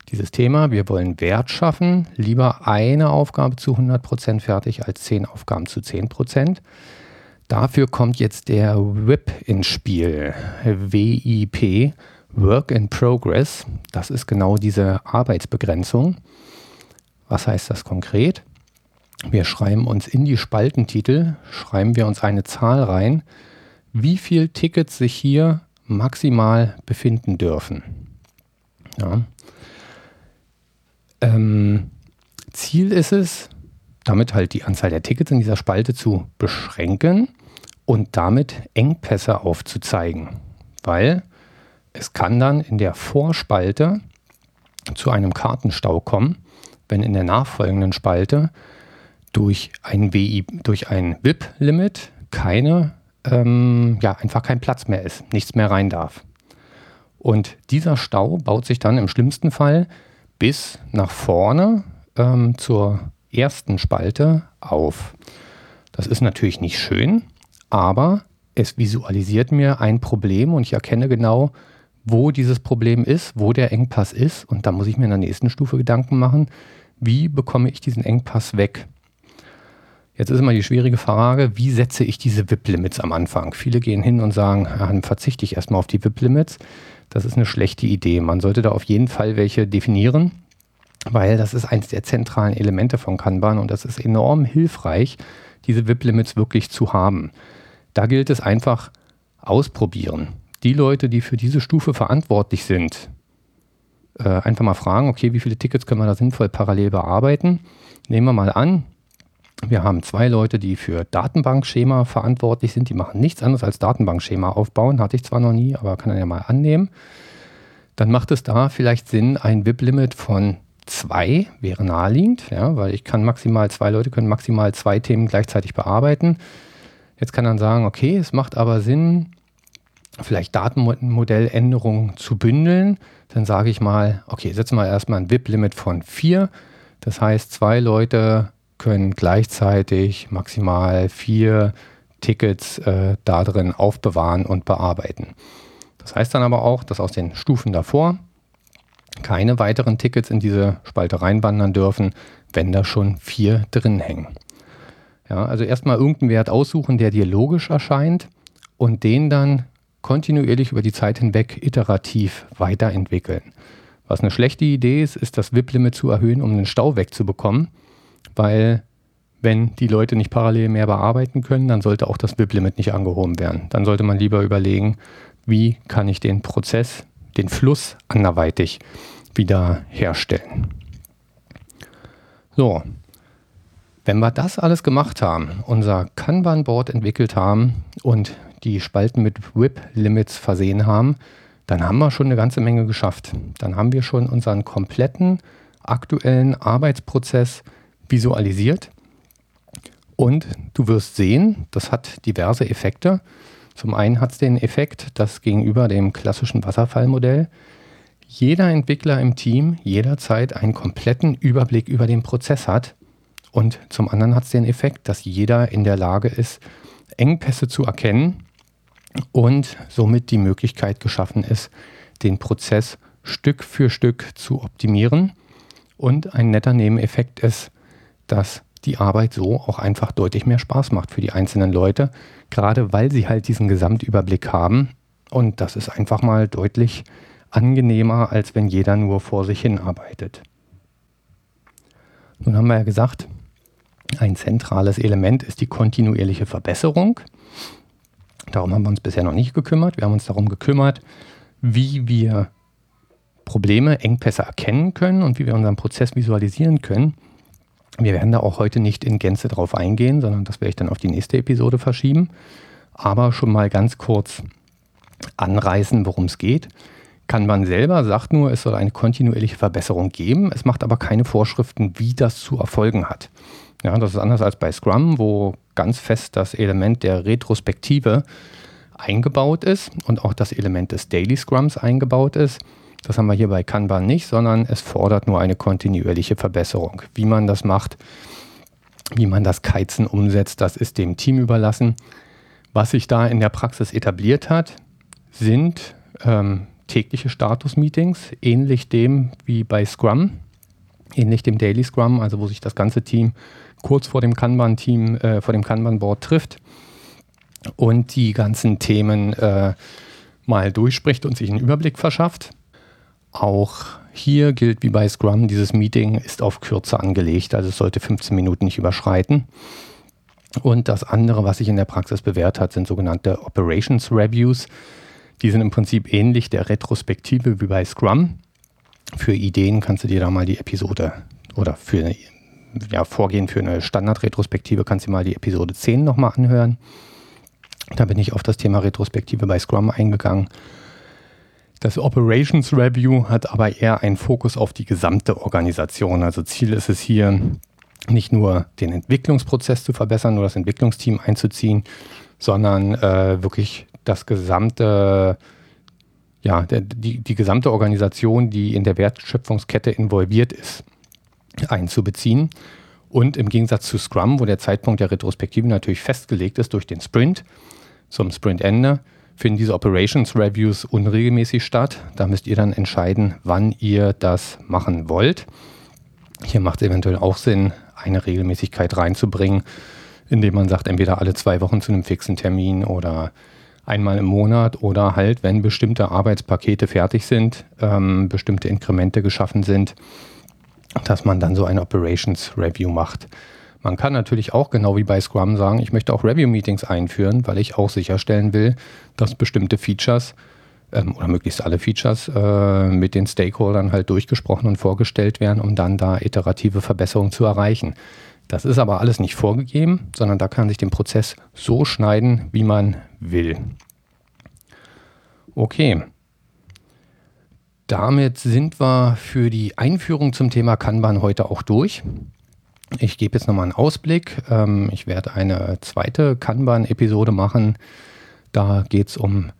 dieses Thema, wir wollen Wert schaffen, lieber eine Aufgabe zu 100% fertig als zehn Aufgaben zu 10%. Dafür kommt jetzt der WIP ins Spiel, WIP, Work in Progress. Das ist genau diese Arbeitsbegrenzung. Was heißt das konkret? Wir schreiben uns in die Spaltentitel, schreiben wir uns eine Zahl rein, wie viele Tickets sich hier maximal befinden dürfen. Ja. Ähm, Ziel ist es, damit halt die Anzahl der Tickets in dieser Spalte zu beschränken und damit Engpässe aufzuzeigen. Weil es kann dann in der Vorspalte zu einem Kartenstau kommen, wenn in der nachfolgenden Spalte durch ein, WI, durch ein WIP-Limit keine, ähm, ja, einfach kein Platz mehr ist, nichts mehr rein darf. Und dieser Stau baut sich dann im schlimmsten Fall bis nach vorne ähm, zur ersten Spalte auf. Das ist natürlich nicht schön, aber es visualisiert mir ein Problem und ich erkenne genau, wo dieses Problem ist, wo der Engpass ist. Und da muss ich mir in der nächsten Stufe Gedanken machen, wie bekomme ich diesen Engpass weg. Jetzt ist immer die schwierige Frage, wie setze ich diese WIP-Limits am Anfang? Viele gehen hin und sagen, ja, dann verzichte ich erstmal auf die WIP-Limits. Das ist eine schlechte Idee. Man sollte da auf jeden Fall welche definieren, weil das ist eines der zentralen Elemente von Kanban und das ist enorm hilfreich, diese WIP-Limits wirklich zu haben. Da gilt es einfach ausprobieren. Die Leute, die für diese Stufe verantwortlich sind, äh, einfach mal fragen, okay, wie viele Tickets können wir da sinnvoll parallel bearbeiten? Nehmen wir mal an, wir haben zwei Leute, die für Datenbankschema verantwortlich sind. Die machen nichts anderes als Datenbankschema aufbauen. Hatte ich zwar noch nie, aber kann er ja mal annehmen. Dann macht es da vielleicht Sinn, ein VIP-Limit von zwei wäre naheliegend, ja, weil ich kann maximal, zwei Leute können maximal zwei Themen gleichzeitig bearbeiten. Jetzt kann man sagen, okay, es macht aber Sinn, vielleicht Datenmodelländerungen zu bündeln. Dann sage ich mal, okay, setzen wir erstmal ein VIP-Limit von vier. Das heißt, zwei Leute können gleichzeitig maximal vier Tickets äh, da drin aufbewahren und bearbeiten. Das heißt dann aber auch, dass aus den Stufen davor keine weiteren Tickets in diese Spalte reinwandern dürfen, wenn da schon vier drin hängen. Ja, also erstmal irgendeinen Wert aussuchen, der dir logisch erscheint und den dann kontinuierlich über die Zeit hinweg iterativ weiterentwickeln. Was eine schlechte Idee ist, ist das WIP-Limit zu erhöhen, um den Stau wegzubekommen weil wenn die Leute nicht parallel mehr bearbeiten können, dann sollte auch das BIP-Limit nicht angehoben werden. Dann sollte man lieber überlegen, wie kann ich den Prozess, den Fluss anderweitig wieder herstellen. So, wenn wir das alles gemacht haben, unser Kanban-Board entwickelt haben und die Spalten mit WIP-Limits versehen haben, dann haben wir schon eine ganze Menge geschafft. Dann haben wir schon unseren kompletten aktuellen Arbeitsprozess visualisiert. Und du wirst sehen, das hat diverse Effekte. Zum einen hat es den Effekt, dass gegenüber dem klassischen Wasserfallmodell jeder Entwickler im Team jederzeit einen kompletten Überblick über den Prozess hat. Und zum anderen hat es den Effekt, dass jeder in der Lage ist, Engpässe zu erkennen und somit die Möglichkeit geschaffen ist, den Prozess Stück für Stück zu optimieren. Und ein netter Nebeneffekt ist, dass die Arbeit so auch einfach deutlich mehr Spaß macht für die einzelnen Leute, gerade weil sie halt diesen Gesamtüberblick haben. Und das ist einfach mal deutlich angenehmer, als wenn jeder nur vor sich hin arbeitet. Nun haben wir ja gesagt, ein zentrales Element ist die kontinuierliche Verbesserung. Darum haben wir uns bisher noch nicht gekümmert. Wir haben uns darum gekümmert, wie wir Probleme, Engpässe erkennen können und wie wir unseren Prozess visualisieren können. Wir werden da auch heute nicht in Gänze drauf eingehen, sondern das werde ich dann auf die nächste Episode verschieben. Aber schon mal ganz kurz anreißen, worum es geht. Kanban selber sagt nur, es soll eine kontinuierliche Verbesserung geben. Es macht aber keine Vorschriften, wie das zu erfolgen hat. Ja, das ist anders als bei Scrum, wo ganz fest das Element der Retrospektive eingebaut ist und auch das Element des Daily Scrums eingebaut ist. Das haben wir hier bei Kanban nicht, sondern es fordert nur eine kontinuierliche Verbesserung. Wie man das macht, wie man das Keizen umsetzt, das ist dem Team überlassen. Was sich da in der Praxis etabliert hat, sind ähm, tägliche Status-Meetings, ähnlich dem wie bei Scrum, ähnlich dem Daily Scrum, also wo sich das ganze Team kurz vor dem Kanban-Team, äh, vor dem Kanban-Board trifft und die ganzen Themen äh, mal durchspricht und sich einen Überblick verschafft. Auch hier gilt wie bei Scrum, dieses Meeting ist auf Kürze angelegt, also es sollte 15 Minuten nicht überschreiten. Und das andere, was sich in der Praxis bewährt hat, sind sogenannte Operations Reviews. Die sind im Prinzip ähnlich der Retrospektive wie bei Scrum. Für Ideen kannst du dir da mal die Episode oder für ja, Vorgehen für eine Standard-Retrospektive kannst du mal die Episode 10 nochmal anhören. Da bin ich auf das Thema Retrospektive bei Scrum eingegangen. Das Operations Review hat aber eher einen Fokus auf die gesamte Organisation. Also Ziel ist es hier, nicht nur den Entwicklungsprozess zu verbessern, nur das Entwicklungsteam einzuziehen, sondern äh, wirklich das gesamte, ja, der, die, die gesamte Organisation, die in der Wertschöpfungskette involviert ist, einzubeziehen. Und im Gegensatz zu Scrum, wo der Zeitpunkt der Retrospektive natürlich festgelegt ist durch den Sprint, zum Sprintende, finden diese Operations Reviews unregelmäßig statt. Da müsst ihr dann entscheiden, wann ihr das machen wollt. Hier macht es eventuell auch Sinn, eine Regelmäßigkeit reinzubringen, indem man sagt, entweder alle zwei Wochen zu einem fixen Termin oder einmal im Monat oder halt, wenn bestimmte Arbeitspakete fertig sind, ähm, bestimmte Inkremente geschaffen sind, dass man dann so ein Operations Review macht. Man kann natürlich auch genau wie bei Scrum sagen, ich möchte auch Review-Meetings einführen, weil ich auch sicherstellen will, dass bestimmte Features ähm, oder möglichst alle Features äh, mit den Stakeholdern halt durchgesprochen und vorgestellt werden, um dann da iterative Verbesserungen zu erreichen. Das ist aber alles nicht vorgegeben, sondern da kann sich den Prozess so schneiden, wie man will. Okay. Damit sind wir für die Einführung zum Thema Kanban heute auch durch. Ich gebe jetzt nochmal einen Ausblick. Ähm, ich werde eine zweite Kanban-Episode machen. Da geht es um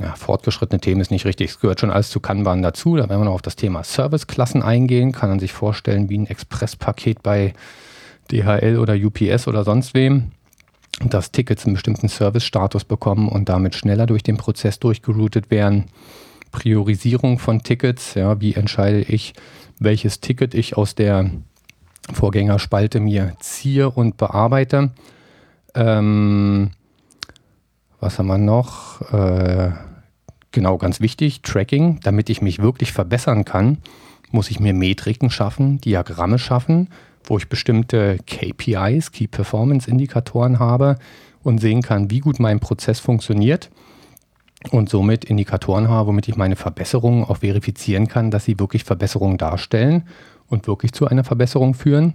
ja, fortgeschrittene Themen, ist nicht richtig. Es gehört schon alles zu Kanban dazu. Da werden wir noch auf das Thema Serviceklassen eingehen. Kann man sich vorstellen, wie ein Expresspaket bei DHL oder UPS oder sonst wem, dass Tickets einen bestimmten Service-Status bekommen und damit schneller durch den Prozess durchgeroutet werden. Priorisierung von Tickets, ja, wie entscheide ich, welches Ticket ich aus der Vorgängerspalte mir ziehe und bearbeite. Ähm, was haben wir noch? Äh, genau, ganz wichtig, Tracking. Damit ich mich wirklich verbessern kann, muss ich mir Metriken schaffen, Diagramme schaffen, wo ich bestimmte KPIs, Key Performance Indikatoren habe und sehen kann, wie gut mein Prozess funktioniert und somit Indikatoren habe, womit ich meine Verbesserungen auch verifizieren kann, dass sie wirklich Verbesserungen darstellen und wirklich zu einer Verbesserung führen.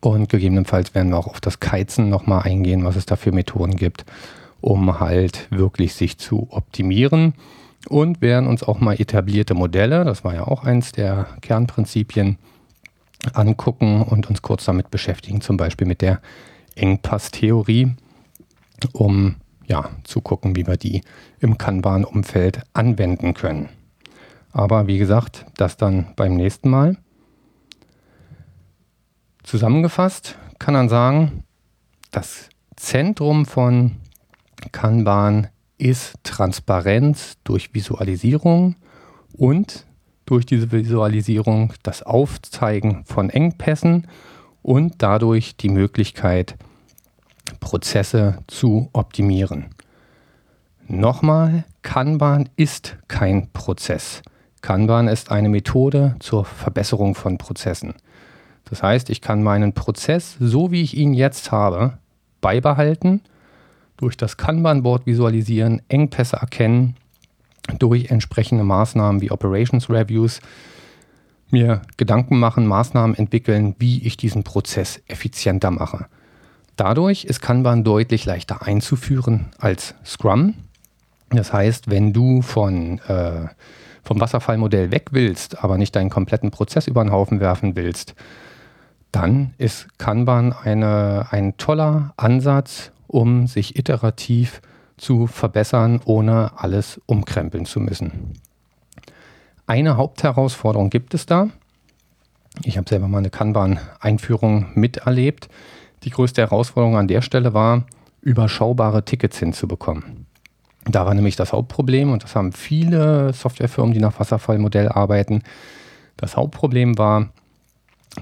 Und gegebenenfalls werden wir auch auf das Keizen nochmal eingehen, was es da für Methoden gibt, um halt wirklich sich zu optimieren. Und werden uns auch mal etablierte Modelle, das war ja auch eins der Kernprinzipien, angucken und uns kurz damit beschäftigen, zum Beispiel mit der Engpasstheorie, um ja, zu gucken, wie wir die im Kanban-Umfeld anwenden können. Aber wie gesagt, das dann beim nächsten Mal. Zusammengefasst kann man sagen, das Zentrum von Kanban ist Transparenz durch Visualisierung und durch diese Visualisierung das Aufzeigen von Engpässen und dadurch die Möglichkeit, Prozesse zu optimieren. Nochmal, Kanban ist kein Prozess. Kanban ist eine Methode zur Verbesserung von Prozessen. Das heißt, ich kann meinen Prozess, so wie ich ihn jetzt habe, beibehalten, durch das Kanban-Board visualisieren, Engpässe erkennen, durch entsprechende Maßnahmen wie Operations Reviews mir Gedanken machen, Maßnahmen entwickeln, wie ich diesen Prozess effizienter mache. Dadurch ist Kanban deutlich leichter einzuführen als Scrum. Das heißt, wenn du von äh, vom Wasserfallmodell weg willst, aber nicht deinen kompletten Prozess über den Haufen werfen willst, dann ist Kanban eine, ein toller Ansatz, um sich iterativ zu verbessern, ohne alles umkrempeln zu müssen. Eine Hauptherausforderung gibt es da. Ich habe selber mal eine Kanban-Einführung miterlebt. Die größte Herausforderung an der Stelle war, überschaubare Tickets hinzubekommen. Da war nämlich das Hauptproblem und das haben viele Softwarefirmen, die nach Wasserfallmodell arbeiten. Das Hauptproblem war,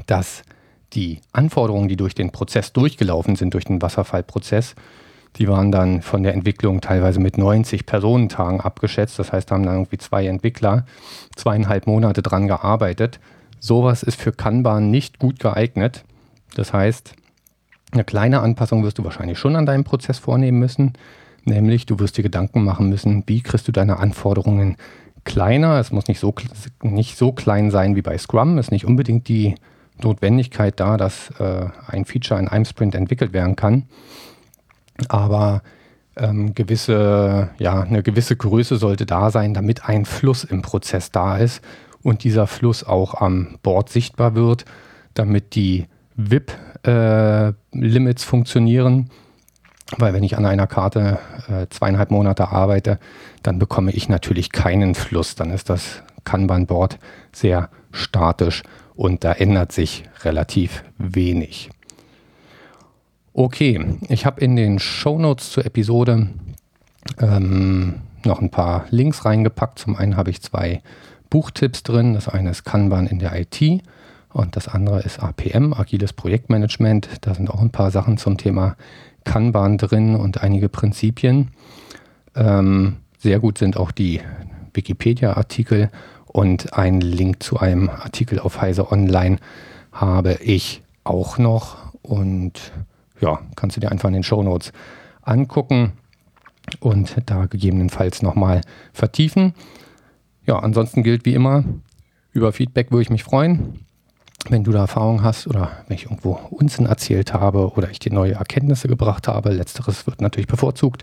dass die Anforderungen, die durch den Prozess durchgelaufen sind, durch den Wasserfallprozess, die waren dann von der Entwicklung teilweise mit 90 Personentagen abgeschätzt. Das heißt, da haben dann irgendwie zwei Entwickler zweieinhalb Monate dran gearbeitet. Sowas ist für Kanban nicht gut geeignet. Das heißt, eine kleine Anpassung wirst du wahrscheinlich schon an deinem Prozess vornehmen müssen. Nämlich, du wirst dir Gedanken machen müssen, wie kriegst du deine Anforderungen kleiner. Es muss nicht so, nicht so klein sein wie bei Scrum. Es ist nicht unbedingt die Notwendigkeit da, dass äh, ein Feature in einem Sprint entwickelt werden kann. Aber ähm, gewisse, ja, eine gewisse Größe sollte da sein, damit ein Fluss im Prozess da ist und dieser Fluss auch am Board sichtbar wird, damit die VIP-Limits äh, funktionieren weil wenn ich an einer Karte äh, zweieinhalb Monate arbeite, dann bekomme ich natürlich keinen Fluss. Dann ist das Kanban-Board sehr statisch und da ändert sich relativ wenig. Okay, ich habe in den Show Notes zur Episode ähm, noch ein paar Links reingepackt. Zum einen habe ich zwei Buchtipps drin. Das eine ist Kanban in der IT und das andere ist APM, agiles Projektmanagement. Da sind auch ein paar Sachen zum Thema Kanban drin und einige Prinzipien. Ähm, sehr gut sind auch die Wikipedia-Artikel und ein Link zu einem Artikel auf Heise Online habe ich auch noch. Und ja, kannst du dir einfach in den Show Notes angucken und da gegebenenfalls nochmal vertiefen. Ja, ansonsten gilt wie immer, über Feedback würde ich mich freuen. Wenn du da Erfahrung hast oder wenn ich irgendwo Unsinn erzählt habe oder ich dir neue Erkenntnisse gebracht habe, letzteres wird natürlich bevorzugt,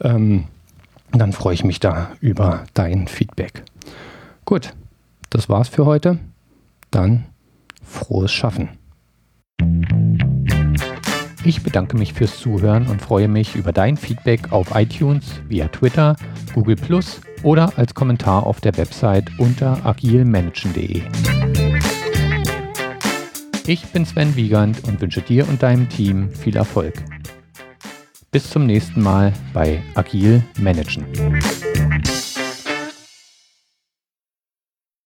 ähm, dann freue ich mich da über dein Feedback. Gut, das war's für heute. Dann frohes Schaffen. Ich bedanke mich fürs Zuhören und freue mich über dein Feedback auf iTunes, via Twitter, Google Plus oder als Kommentar auf der Website unter agilmanagen.de. Ich bin Sven Wiegand und wünsche dir und deinem Team viel Erfolg. Bis zum nächsten Mal bei Agil Managen.